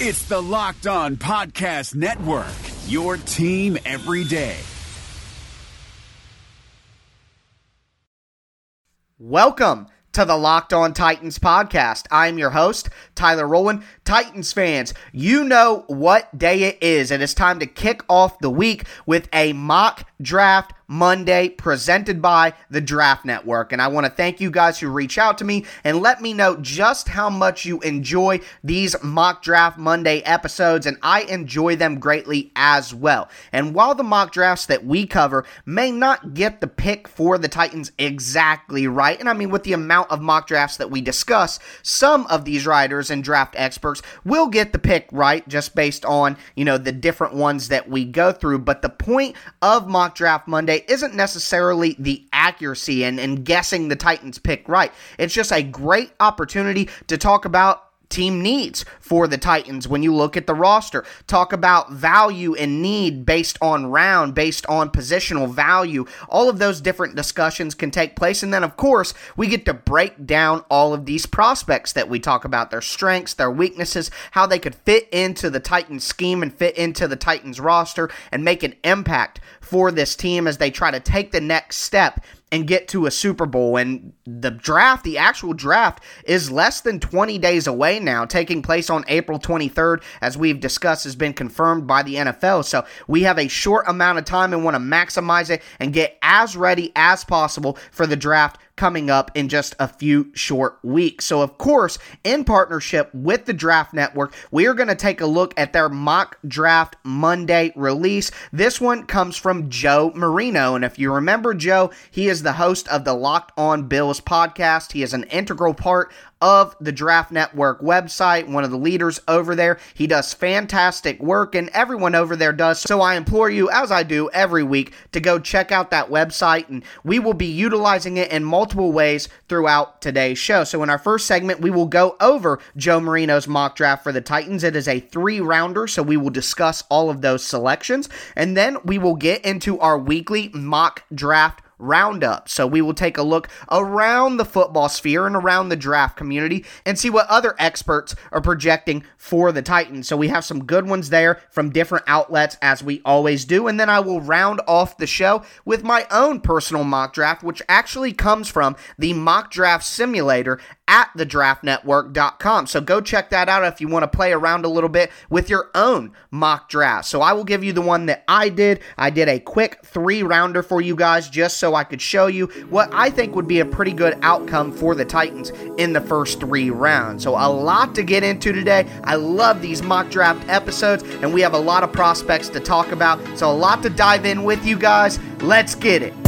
It's the Locked On Podcast Network, your team every day. Welcome to the Locked On Titans podcast. I'm your host, Tyler Rowland. Titans fans, you know what day it is. It is time to kick off the week with a mock draft Monday presented by the Draft Network. And I want to thank you guys who reach out to me and let me know just how much you enjoy these mock draft Monday episodes. And I enjoy them greatly as well. And while the mock drafts that we cover may not get the pick for the Titans exactly right, and I mean, with the amount of mock drafts that we discuss, some of these writers and draft experts will get the pick right just based on, you know, the different ones that we go through. But the point of mock draft Monday isn't necessarily the accuracy and, and guessing the Titans pick right. It's just a great opportunity to talk about team needs for the Titans when you look at the roster. Talk about value and need based on round, based on positional value. All of those different discussions can take place. And then, of course, we get to break down all of these prospects that we talk about their strengths, their weaknesses, how they could fit into the Titans scheme and fit into the Titans roster and make an impact for this team as they try to take the next step and get to a Super Bowl. And the draft, the actual draft, is less than 20 days away now, taking place on April 23rd, as we've discussed, has been confirmed by the NFL. So we have a short amount of time and want to maximize it and get as ready as possible for the draft coming up in just a few short weeks. So, of course, in partnership with the Draft Network, we are going to take a look at their mock draft Monday release. This one comes from Joe Marino. And if you remember Joe, he is the host of the Locked On Bills podcast. He is an integral part of the Draft Network website, one of the leaders over there. He does fantastic work, and everyone over there does. So I implore you, as I do every week, to go check out that website, and we will be utilizing it in multiple ways throughout today's show. So in our first segment, we will go over Joe Marino's mock draft for the Titans. It is a three rounder, so we will discuss all of those selections, and then we will get into our weekly mock draft roundup. So we will take a look around the football sphere and around the draft community and see what other experts are projecting for the Titans. So we have some good ones there from different outlets as we always do. And then I will round off the show with my own personal mock draft, which actually comes from the mock draft simulator at thedraftnetwork.com. So go check that out if you want to play around a little bit with your own mock draft. So I will give you the one that I did. I did a quick three rounder for you guys just so I could show you what I think would be a pretty good outcome for the Titans in the first three rounds. So a lot to get into today. I love these mock draft episodes, and we have a lot of prospects to talk about. So a lot to dive in with you guys. Let's get it.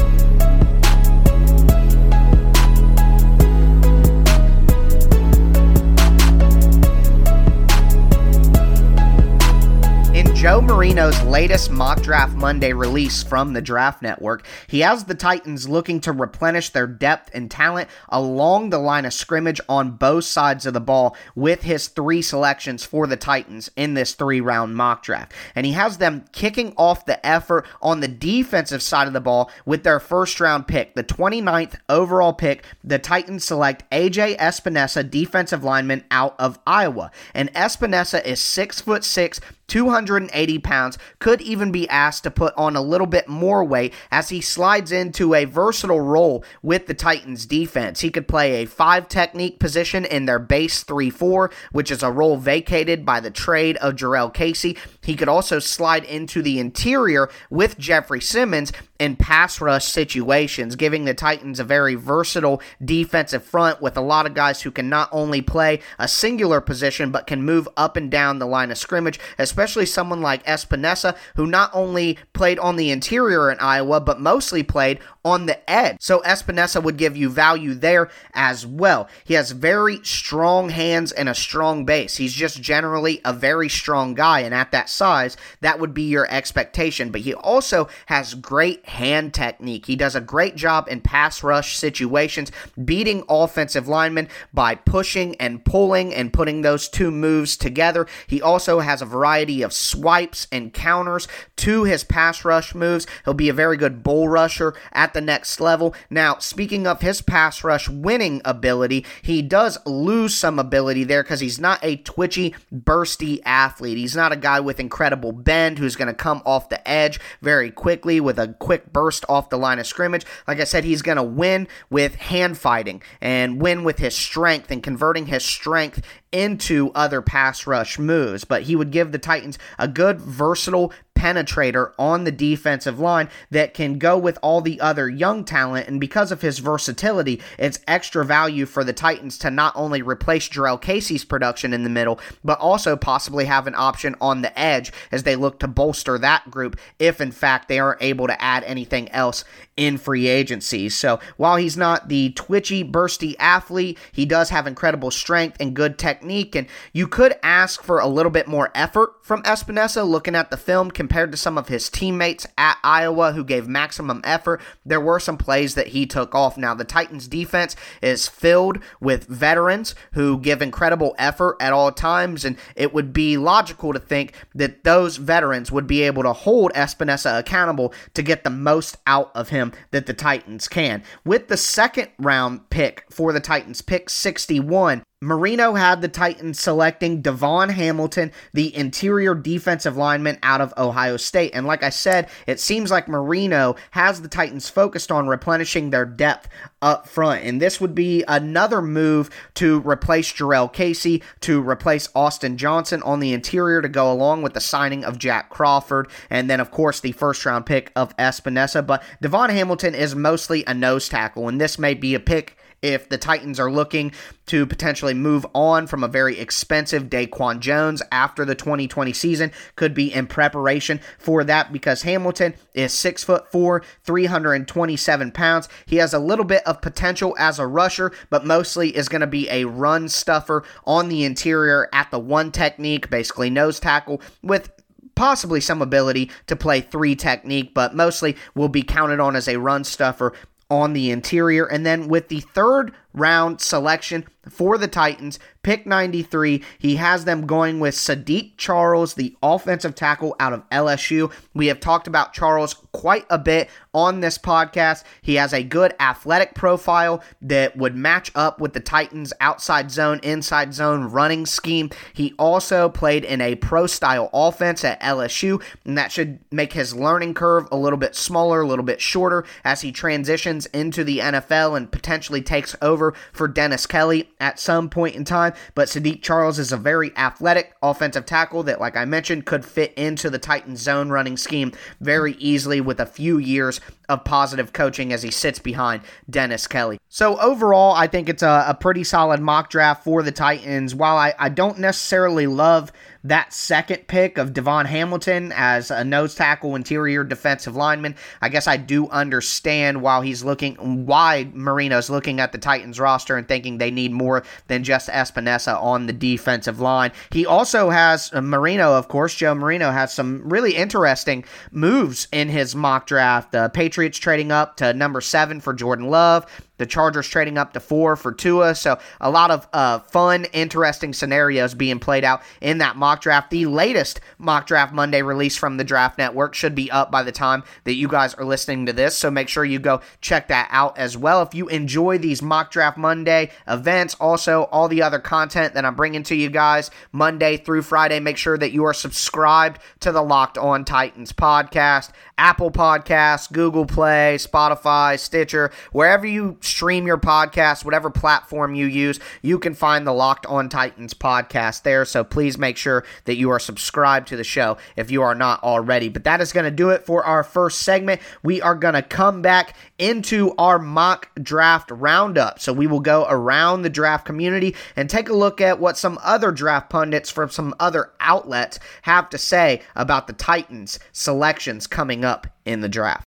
Joe Marino's latest mock draft Monday release from the Draft Network, he has the Titans looking to replenish their depth and talent along the line of scrimmage on both sides of the ball with his three selections for the Titans in this three round mock draft. And he has them kicking off the effort on the defensive side of the ball with their first round pick, the 29th overall pick. The Titans select AJ Epenesa, defensive lineman out of Iowa. And Epenesa is six foot six 280 pounds, could even be asked to put on a little bit more weight as he slides into a versatile role with the Titans defense. He could play a five technique position in their base 3 4, which is a role vacated by the trade of Jurrell Casey. He could also slide into the interior with Jeffrey Simmons in pass rush situations, giving the Titans a very versatile defensive front with a lot of guys who can not only play a singular position but can move up and down the line of scrimmage, especially someone like Epenesa, who not only played on the interior in Iowa but mostly played on the edge. So Epenesa would give you value there as well. He has very strong hands and a strong base. He's just generally a very strong guy, and at that size, that would be your expectation. But he also has great hand technique. He does a great job in pass rush situations, beating offensive linemen by pushing and pulling and putting those two moves together. He also has a variety of swipes and counters to his pass rush moves. He'll be a very good bull rusher at the next level. Now, speaking of his pass rush winning ability, he does lose some ability there because he's not a twitchy, bursty athlete. He's not a guy with incredible bend who's going to come off the edge very quickly with a quick burst off the line of scrimmage. Like I said, he's going to win with hand fighting and win with his strength and converting his strength into other pass rush moves. But he would give the Titans a good, versatile penetrator on the defensive line that can go with all the other young talent. And because of his versatility, it's extra value for the Titans to not only replace Jurrell Casey's production in the middle, but also possibly have an option on the edge as they look to bolster that group if, in fact, they aren't able to add anything else in free agency. So while he's not the twitchy, bursty athlete, he does have incredible strength and good technique. And you could ask for a little bit more effort from Epenesa looking at the film compared to some of his teammates at Iowa who gave maximum effort. There were some plays that he took off. Now, the Titans defense is filled with veterans who give incredible effort at all times, and it would be logical to think that those veterans would be able to hold Epenesa accountable to get the most out of him that the Titans can. With the second round pick for the Titans, pick 61, Marino had the Titans selecting Davon Hamilton, the interior defensive lineman out of Ohio State. And like I said, it seems like Marino has the Titans focused on replenishing their depth up front. And this would be another move to replace Jurrell Casey, to replace Austin Johnson on the interior to go along with the signing of Jack Crawford, and then, of course, the first round pick of Epenesa. But Davon Hamilton is mostly a nose tackle, and this may be a pick if the Titans are looking to potentially move on from a very expensive Daquan Jones after the 2020 season, could be in preparation for that because Hamilton is six foot four, 327 pounds. He has a little bit of potential as a rusher, but mostly is going to be a run stuffer on the interior at the one technique, basically nose tackle, with possibly some ability to play three technique, but mostly will be counted on as a run stuffer on the interior. And then with the third round selection for the Titans, pick 93. He has them going with Saahdiq Charles, the offensive tackle out of LSU. We have talked about Charles quite a bit on this podcast. He has a good athletic profile that would match up with the Titans' outside zone, inside zone running scheme. He also played in a pro style offense at LSU, and that should make his learning curve a little bit smaller, a little bit shorter as he transitions into the NFL and potentially takes over for Dennis Kelly at some point in time. But Saahdiq Charles is a very athletic offensive tackle that, like I mentioned, could fit into the Titans' zone running scheme very easily with a few years of positive coaching as he sits behind Dennis Kelly. So, overall, I think it's a, a pretty solid mock draft for the Titans. While I, I don't necessarily love that second pick of Davon Hamilton as a nose tackle interior defensive lineman. I guess I do understand while he's looking why Marino's looking at the Titans roster and thinking they need more than just Epenesa on the defensive line. He also has uh, Marino, of course, Joe Marino has some really interesting moves in his mock draft. The Patriots trading up to number seven for Jordan Love. The Chargers trading up to four for Tua. So a lot of uh, fun, interesting scenarios being played out in that mock draft. The latest mock draft Monday release from the Draft Network should be up by the time that you guys are listening to this. So make sure you go check that out as well. If you enjoy these mock draft Monday events, also all the other content that I'm bringing to you guys Monday through Friday, make sure that you are subscribed to the Locked On Titans podcast, Apple Podcasts, Google Play, Spotify, Stitcher, wherever you stream your podcast, whatever platform you use, you can find the Locked On Titans podcast there. So please make sure that you are subscribed to the show if you are not already. But that is going to do it for our first segment. We are going to come back into our mock draft roundup. So we will go around the draft community and take a look at what some other draft pundits from some other outlets have to say about the Titans selections coming up in the draft.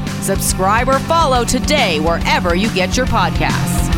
Subscribe or follow today wherever you get your podcasts.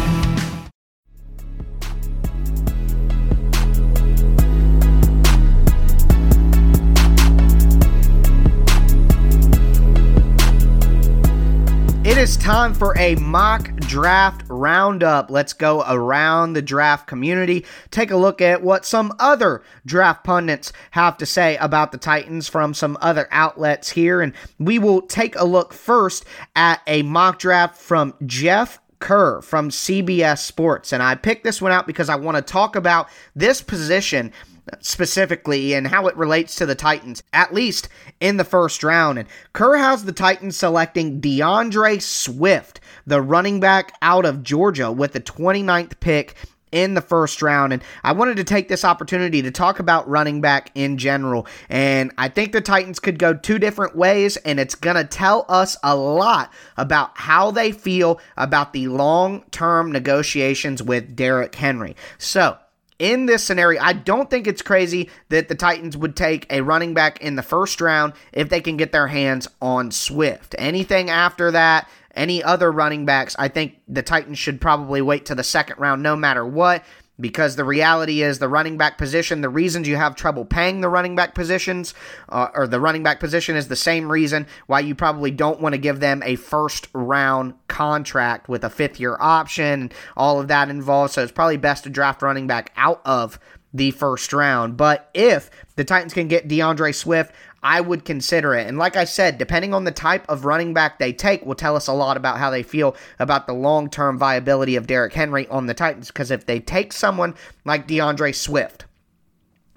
It is time for a mock draft roundup. Let's go around the draft community, take a look at what some other draft pundits have to say about the Titans from some other outlets here. And we will take a look first at a mock draft from Jeff Kerr from CBS Sports. And I picked this one out because I want to talk about this position specifically and how it relates to the Titans, at least in the first round. And Kerr has the Titans selecting DeAndre Swift, the running back out of Georgia, with the 29th pick in the first round. And I wanted to take this opportunity to talk about running back in general. And I think the Titans could go two different ways, and it's going to tell us a lot about how they feel about the long term negotiations with Derrick Henry. So, in this scenario, I don't think it's crazy that the Titans would take a running back in the first round if they can get their hands on Swift. Anything after that, any other running backs, I think the Titans should probably wait to the second round no matter what because the reality is the running back position the reasons you have trouble paying the running back positions uh, or the running back position is the same reason why you probably don't want to give them a first round contract with a fifth year option all of that involved. So it's probably best to draft running back out of the first round. But if the titans can get DeAndre swift I would consider it. And like I said, depending on the type of running back they take, will tell us a lot about how they feel about the long term viability of Derrick Henry on the Titans. Because if they take someone like DeAndre Swift,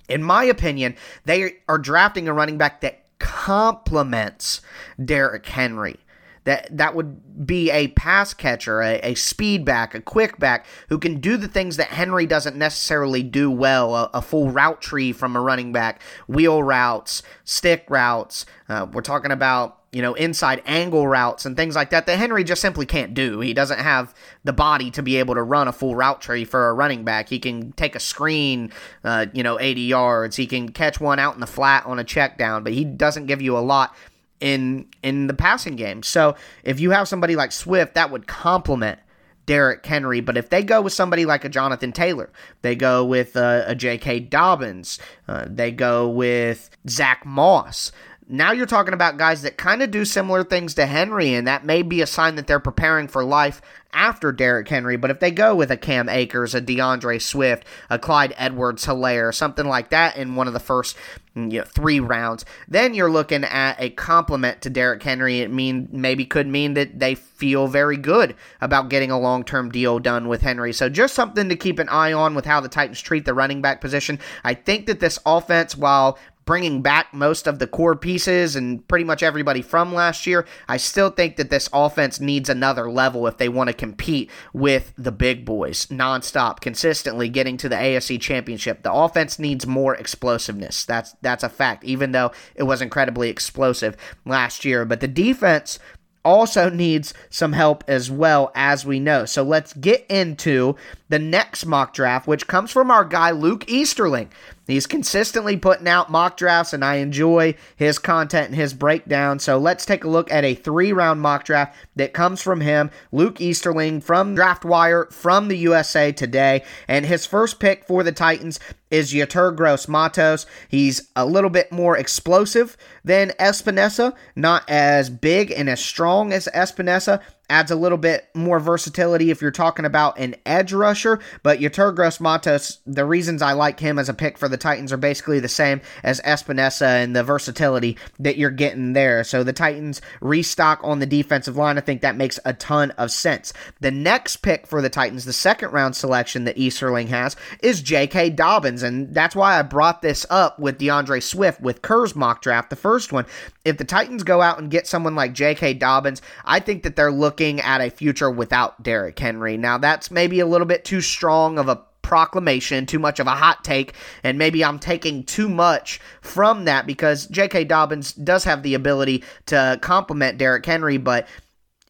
in my opinion, they are drafting a running back that complements Derrick Henry. That that would be a pass catcher, a, a speed back, a quick back who can do the things that Henry doesn't necessarily do well. A, a full route tree from a running back, wheel routes, stick routes. Uh, we're talking about you know, inside angle routes and things like that that Henry just simply can't do. He doesn't have the body to be able to run a full route tree for a running back. He can take a screen, uh, you know, 80 yards. He can catch one out in the flat on a check down, but he doesn't give you a lot in in the passing game. So if you have somebody like Swift, that would complement Derrick Henry. But if they go with somebody like a Jonathan Taylor, they go with uh, a J.K. Dobbins, uh, they go with Zach Moss. Now you're talking about guys that kind of do similar things to Henry, and that may be a sign that they're preparing for life after Derrick Henry. But if they go with a Cam Akers, a DeAndre Swift, a Clyde Edwards Helaire, something like that in one of the first mm, you know, three rounds, then you're looking at a compliment to Derrick Henry. It mean maybe could mean that they feel very good about getting a long term deal done with Henry. So just something to keep an eye on with how the Titans treat the running back position. I think that this offense, while bringing back most of the core pieces and pretty much everybody from last year, I still think that this offense needs another level if they want to compete with the big boys nonstop, consistently getting to the AFC Championship. The offense needs more explosiveness. That's that's a fact, even though it was incredibly explosive last year. But the defense also needs some help as well, as we know. So let's get into the next mock draft, which comes from our guy Luke Easterling. He's consistently putting out mock drafts, and I enjoy his content and his breakdown. So let's take a look at a three round mock draft that comes from him, Luke Easterling from DraftWire from the USA Today. And his first pick for the Titans is Yetur Gross Matos. He's a little bit more explosive than Epenesa, not as big and as strong as Epenesa. Adds a little bit more versatility if you're talking about an edge rusher. But Yetur Gross Matos, the reasons I like him as a pick for the Titans are basically the same as Epenesa and the versatility that you're getting there. So the Titans restock on the defensive line. I think that makes a ton of sense. The next pick for the Titans, the second round selection that Easterling has, is J.K. Dobbins. And that's why I brought this up with DeAndre Swift with Kerr's mock draft, the first one. If the Titans go out and get someone like J.K. Dobbins, I think that they're looking looking at a future without Derrick Henry. Now, that's maybe a little bit too strong of a proclamation, too much of a hot take, and maybe I'm taking too much from that because J.K. Dobbins does have the ability to complement Derrick Henry, but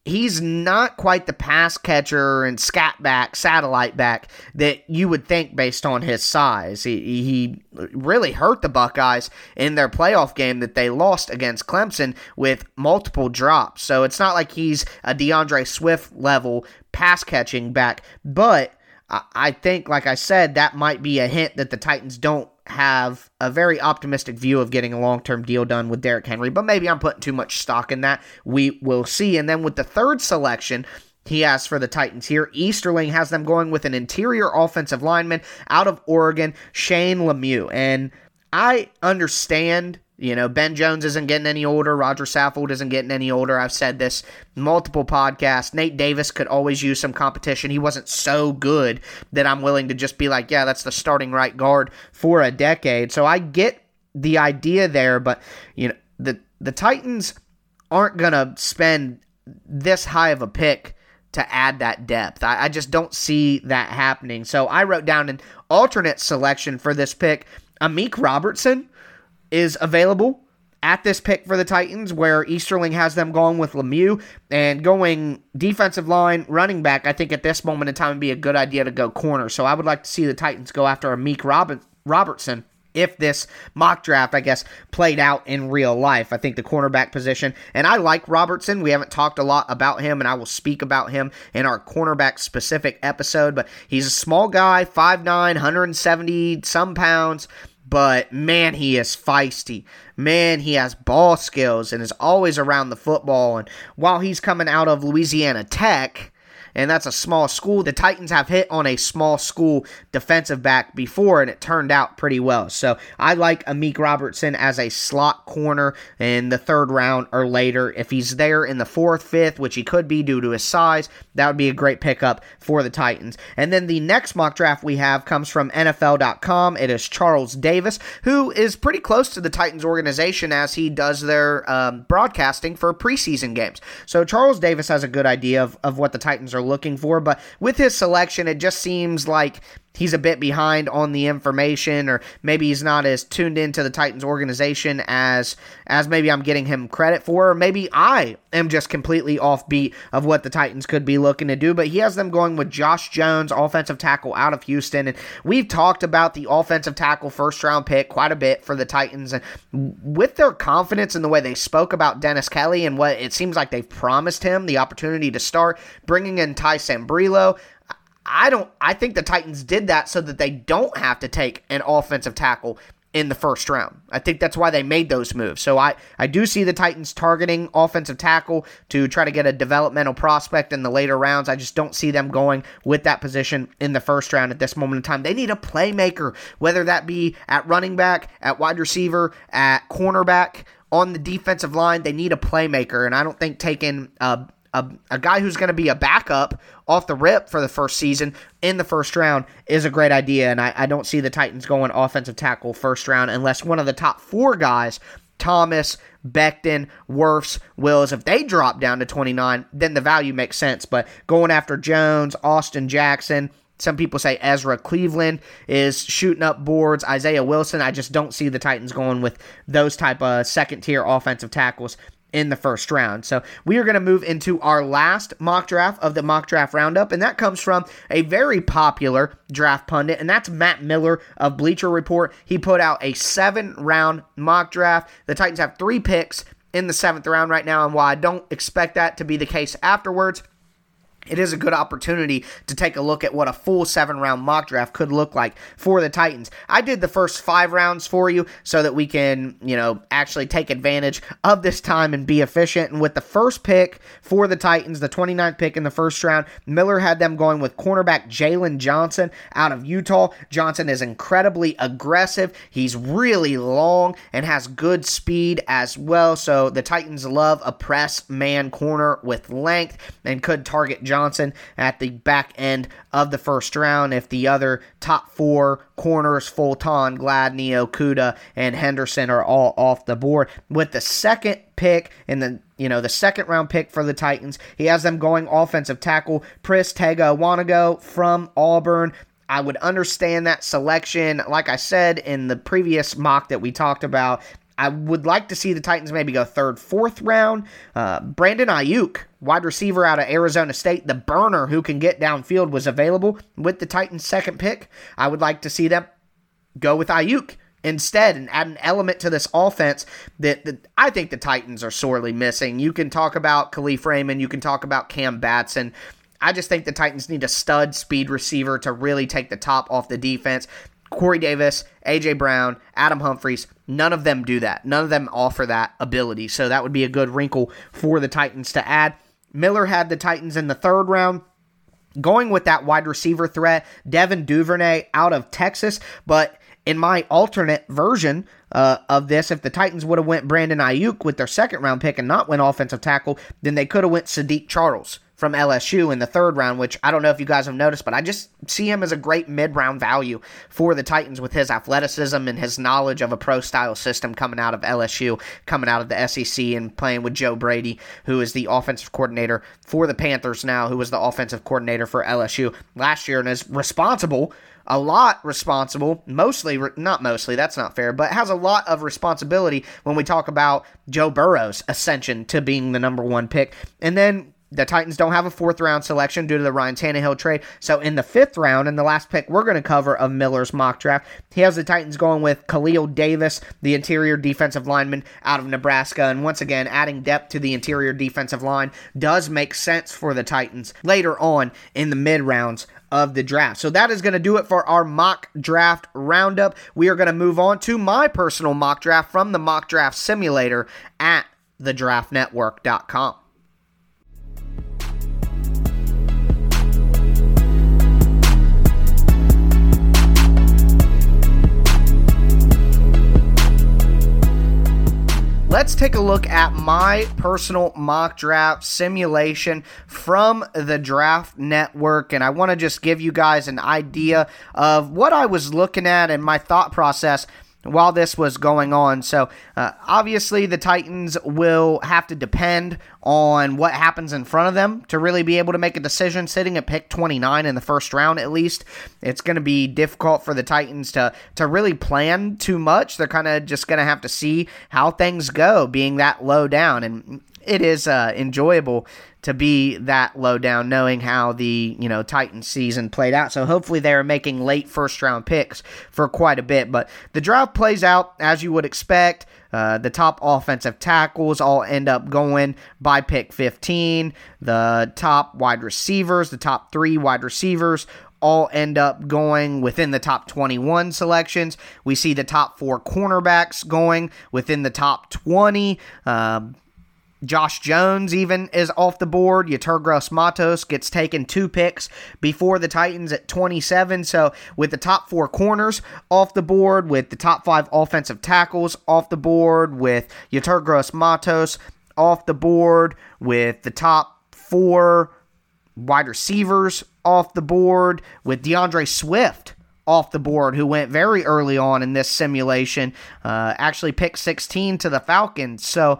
he's not quite the pass catcher and scat back, satellite back that you would think based on his size. He, he really hurt the Buckeyes in their playoff game that they lost against Clemson with multiple drops. So it's not like he's a DeAndre Swift level pass catching back, but I think, like I said, that might be a hint that the Titans don't have a very optimistic view of getting a long term deal done with Derrick Henry, but maybe I'm putting too much stock in that. We will see. And then with the third selection, he has for the Titans here. Easterling has them going with an interior offensive lineman out of Oregon, Shane Lemieux. And I understand you know, Ben Jones isn't getting any older. Roger Saffold isn't getting any older. I've said this multiple podcasts. Nate Davis could always use some competition. He wasn't so good that I'm willing to just be like, yeah, that's the starting right guard for a decade. So I get the idea there, but you know, the the Titans aren't gonna spend this high of a pick to add that depth. I, I just don't see that happening. So I wrote down an alternate selection for this pick. Amik Robertson is available at this pick for the Titans, where Easterling has them going with Lemieux and going defensive line, running back. I think at this moment in time would be a good idea to go corner. So I would like to see the Titans go after Amik Robin- Robertson if this mock draft, I guess, played out in real life. I think the cornerback position, and I like Robertson. We haven't talked a lot about him, and I will speak about him in our cornerback specific episode, but he's a small guy, 5'9, 170 some pounds but man, he is feisty. Man, he has ball skills and is always around the football. And while he's coming out of Louisiana Tech, and that's a small school. The Titans have hit on a small school defensive back before, and it turned out pretty well. So I like Amik Robertson as a slot corner in the third round or later. If he's there in the fourth, fifth, which he could be due to his size, that would be a great pickup for the Titans. And then the next mock draft we have comes from NFL.com. It is Charles Davis, who is pretty close to the Titans organization as he does their um, broadcasting for preseason games. So Charles Davis has a good idea of, of what the Titans are looking for. But with his selection, it just seems like he's a bit behind on the information or maybe he's not as tuned into the Titans organization as as maybe I'm getting him credit for or maybe I am just completely offbeat of what the Titans could be looking to do. But he has them going with Josh Jones offensive tackle out of Houston. And we've talked about the offensive tackle first round pick quite a bit for the Titans. And with their confidence in the way they spoke about Dennis Kelly and what it seems like they've promised him the opportunity to start bringing in Ty Sambrailo I don't I think the Titans did that so that they don't have to take an offensive tackle in the first round. I think that's why they made those moves. So I, I do see the Titans targeting offensive tackle to try to get a developmental prospect in the later rounds. I just don't see them going with that position in the first round at this moment in time. They need a playmaker, whether that be at running back, at wide receiver, at cornerback, on the defensive line. They need a playmaker, and I don't think taking a a, a guy who's going to be a backup off the rip for the first season in the first round is a great idea. And I, I don't see the Titans going offensive tackle first round unless one of the top four guys, Thomas, Becton, Wirfs, Wills, if they drop down to 29, then the value makes sense. But going after Jones, Austin Jackson, some people say Ezra Cleveland is shooting up boards. Isaiah Wilson, I just don't see the Titans going with those type of second tier offensive tackles in the first round. So we are going to move into our last mock draft of the mock draft roundup, and that comes from a very popular draft pundit, and that's Matt Miller of Bleacher Report. He put out a seven round mock draft. The Titans have three picks in the seventh round right now, and while I don't expect that to be the case afterwards, it is a good opportunity to take a look at what a full seven round mock draft could look like for the Titans. I did the first five rounds for you so that we can, you know, actually take advantage of this time and be efficient. And with the first pick for the Titans, the 29th pick in the first round, Miller had them going with cornerback Jaylon Johnson out of Utah. Johnson is incredibly aggressive. He's really long and has good speed as well. So the Titans love a press man corner with length and could target Johnson Johnson at the back end of the first round if the other top four corners, Fulton, Gladney, Okudah, and Henderson are all off the board. With the second pick in the you know the second round pick for the Titans, he has them going offensive tackle Pris Tega from Auburn. I would understand that selection. Like I said in the previous mock that we talked about, I would like to see the Titans maybe go third, fourth round. Uh, Brandon Aiyuk, wide receiver out of Arizona State, the burner who can get downfield, was available with the Titans' second pick. I would like to see them go with Aiyuk instead and add an element to this offense that, that, I think the Titans are sorely missing. You can talk about Kalif Raymond, you can talk about Cam Batson. I just think the Titans need a stud speed receiver to really take the top off the defense. Corey Davis, AJ Brown, Adam Humphries, none of them do that. None of them offer that ability. So that would be a good wrinkle for the Titans to add. Miller had the Titans in the third round. Going with that wide receiver threat, Devin Duvernay out of Texas, but in my alternate version uh, of this, if the Titans would have went Brandon Aiyuk with their second round pick and not went offensive tackle, then they could have went Saahdiq Charles from LSU in the third round, which I don't know if you guys have noticed, but I just see him as a great mid round value for the Titans with his athleticism and his knowledge of a pro style system coming out of LSU, coming out of the SEC, and playing with Joe Brady, who is the offensive coordinator for the Panthers now, who was the offensive coordinator for LSU last year and is responsible a lot responsible, mostly, not mostly, that's not fair, but has a lot of responsibility when we talk about Joe Burrow's ascension to being the number one pick. And then the Titans don't have a fourth round selection due to the Ryan Tannehill trade. So in the fifth round, and the last pick we're going to cover of Miller's mock draft, he has the Titans going with Khalil Davis, the interior defensive lineman out of Nebraska. And once again, adding depth to the interior defensive line does make sense for the Titans later on in the mid rounds of the draft. So that is going to do it for our mock draft roundup. We are going to move on to my personal mock draft from the mock draft simulator at thedraftnetwork.com. let's take a look at my personal mock draft simulation from the Draft Network. And I want to just give you guys an idea of what I was looking at and my thought process while this was going on. So, uh, obviously, the Titans will have to depend on what happens in front of them to really be able to make a decision. Sitting at pick 29 in the first round, at least, it's going to be difficult for the Titans to, to really plan too much. They're kind of just going to have to see how things go, being that low down. And it is uh, enjoyable to be that low down, knowing how the you know Titans season played out. So hopefully they are making late first round picks for quite a bit. But the draft plays out as you would expect. Uh, the top offensive tackles all end up going by pick 15. The top wide receivers, the top three wide receivers, all end up going within the top 21 selections. We see the top four cornerbacks going within the top 20. Uh, Josh Jones even is off the board. Yetur Gross-Matos gets taken two picks before the Titans at 27. So with the top four corners off the board, with the top five offensive tackles off the board, with Yetur Gross-Matos off the board, with the top four wide receivers off the board, with DeAndre Swift off the board, who went very early on in this simulation, uh, actually picked 16 to the Falcons. So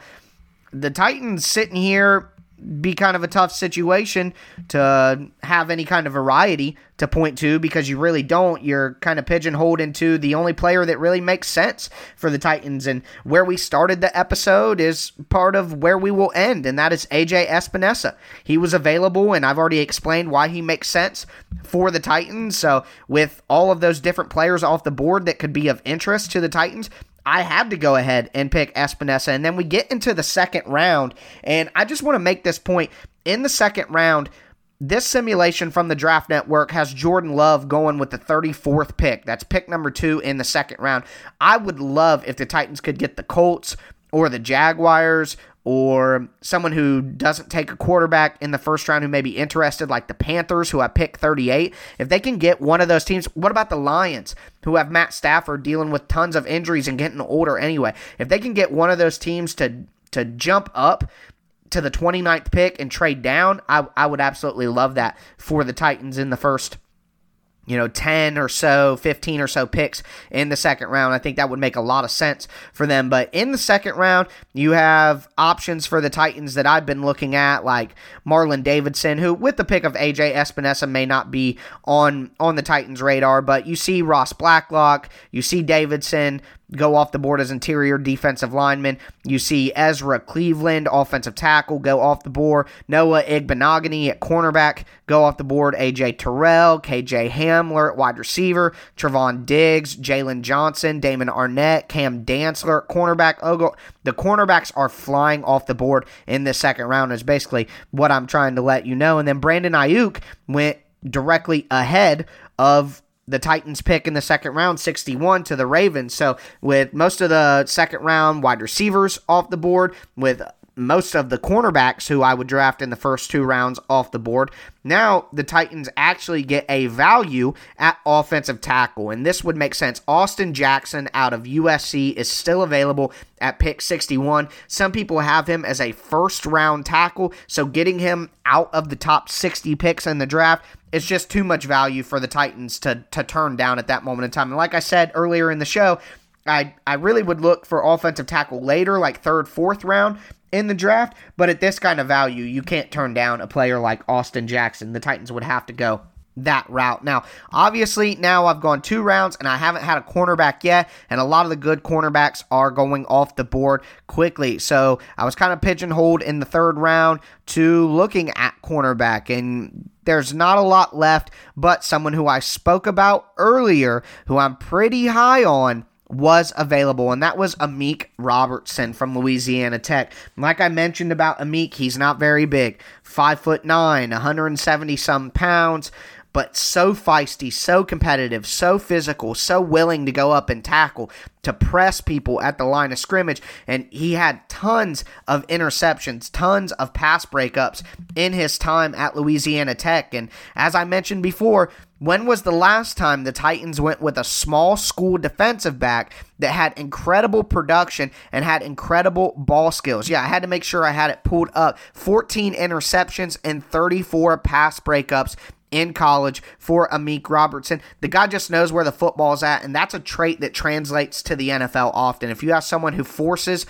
the Titans sitting here be kind of a tough situation to have any kind of variety to point to because you really don't. You're kind of pigeonholed into the only player that really makes sense for the Titans. And where we started the episode is part of where we will end, and that is AJ Epenesa. He was available, and I've already explained why he makes sense for the Titans. So, with all of those different players off the board that could be of interest to the Titans, I had to go ahead and pick Epenesa. And then we get into the second round. And I just want to make this point. In the second round, this simulation from the Draft Network has Jordan Love going with the 34th pick. That's pick number two in the second round. I would love if the Titans could get the Colts or the Jaguars or someone who doesn't take a quarterback in the first round who may be interested, like the Panthers, who I picked 38. If they can get one of those teams, what about the Lions, who have Matt Stafford dealing with tons of injuries and getting older anyway? If they can get one of those teams to to jump up to the 29th pick and trade down, I, I would absolutely love that for the Titans in the first you know, 10 or so, 15 or so picks in the second round. I think that would make a lot of sense for them. But in the second round, you have options for the Titans that I've been looking at, like Marlon Davidson, who with the pick of AJ Epenesa may not be on on the Titans' radar, but you see Ross Blacklock, you see Davidson, go off the board as interior defensive lineman. You see Ezra Cleveland, offensive tackle, go off the board. Noah Igbinoghene at cornerback, go off the board. AJ Terrell, KJ Hamler at wide receiver. Trevon Diggs, Jaylon Johnson, Damon Arnette, Cam Dantzler at cornerback. Oh, Ogo. The cornerbacks are flying off the board in the second round, is basically what I'm trying to let you know. And then Brandon Aiyuk went directly ahead of the Titans pick in the second round, 61 to the Ravens. So, with most of the second round wide receivers off the board, with most of the cornerbacks who I would draft in the first two rounds off the board. Now the Titans actually get a value at offensive tackle, and this would make sense. Austin Jackson out of USC is still available at pick 61. Some people have him as a first round tackle, so getting him out of the top 60 picks in the draft is just too much value for the Titans to, to turn down at that moment in time. And like I said earlier in the show, I, I really would look for offensive tackle later, like third, fourth round in the draft. But at this kind of value, you can't turn down a player like Austin Jackson. The Titans would have to go that route. Now, obviously, now I've gone two rounds and I haven't had a cornerback yet, and a lot of the good cornerbacks are going off the board quickly. So I was kind of pigeonholed in the third round to looking at cornerback, and there's not a lot left, but someone who I spoke about earlier, who I'm pretty high on was available, and that was Amik Robertson from Louisiana Tech. Like I mentioned about Amik, he's not very big, five foot nine, 170 some pounds but so feisty, so competitive, so physical, so willing to go up and tackle, to press people at the line of scrimmage. And he had tons of interceptions, tons of pass breakups in his time at Louisiana Tech. And as I mentioned before, when was the last time the Titans went with a small school defensive back that had incredible production and had incredible ball skills? Yeah, I had to make sure I had it pulled up. 14 interceptions and 34 pass breakups in college for Amik Robertson. The guy just knows where the football's at, and that's a trait that translates to the NFL often. If you have someone who forces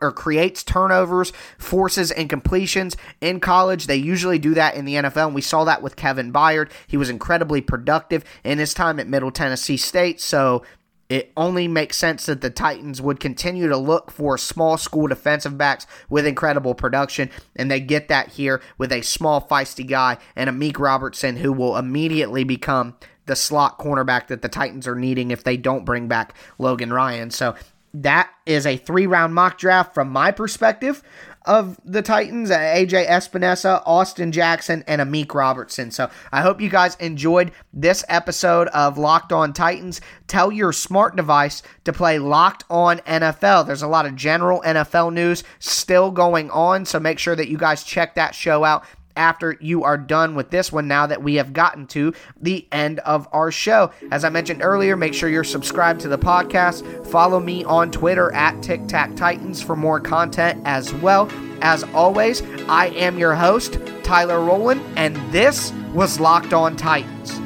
or creates turnovers, forces incompletions in college. They usually do that in the NFL, and we saw that with Kevin Byard. He was incredibly productive in his time at Middle Tennessee State. So it only makes sense that the Titans would continue to look for small school defensive backs with incredible production, and they get that here with a small, feisty guy and Amik Robertson, who will immediately become the slot cornerback that the Titans are needing if they don't bring back Logan Ryan. So that is a three round mock draft from my perspective of the Titans uh, AJ Epenesa, Austin Jackson, and Amik Robertson. So I hope you guys enjoyed this episode of Locked On Titans. Tell your smart device to play Locked On NFL. There's a lot of general NFL news still going on, so make sure that you guys check that show out after you are done with this one now that we have gotten to the end of our show. As I mentioned earlier, make sure you're subscribed to the podcast. Follow me on Twitter at Tic Tac Titans for more content as well. As always, I am your host, Tyler Rowland, and this was Locked On Titans.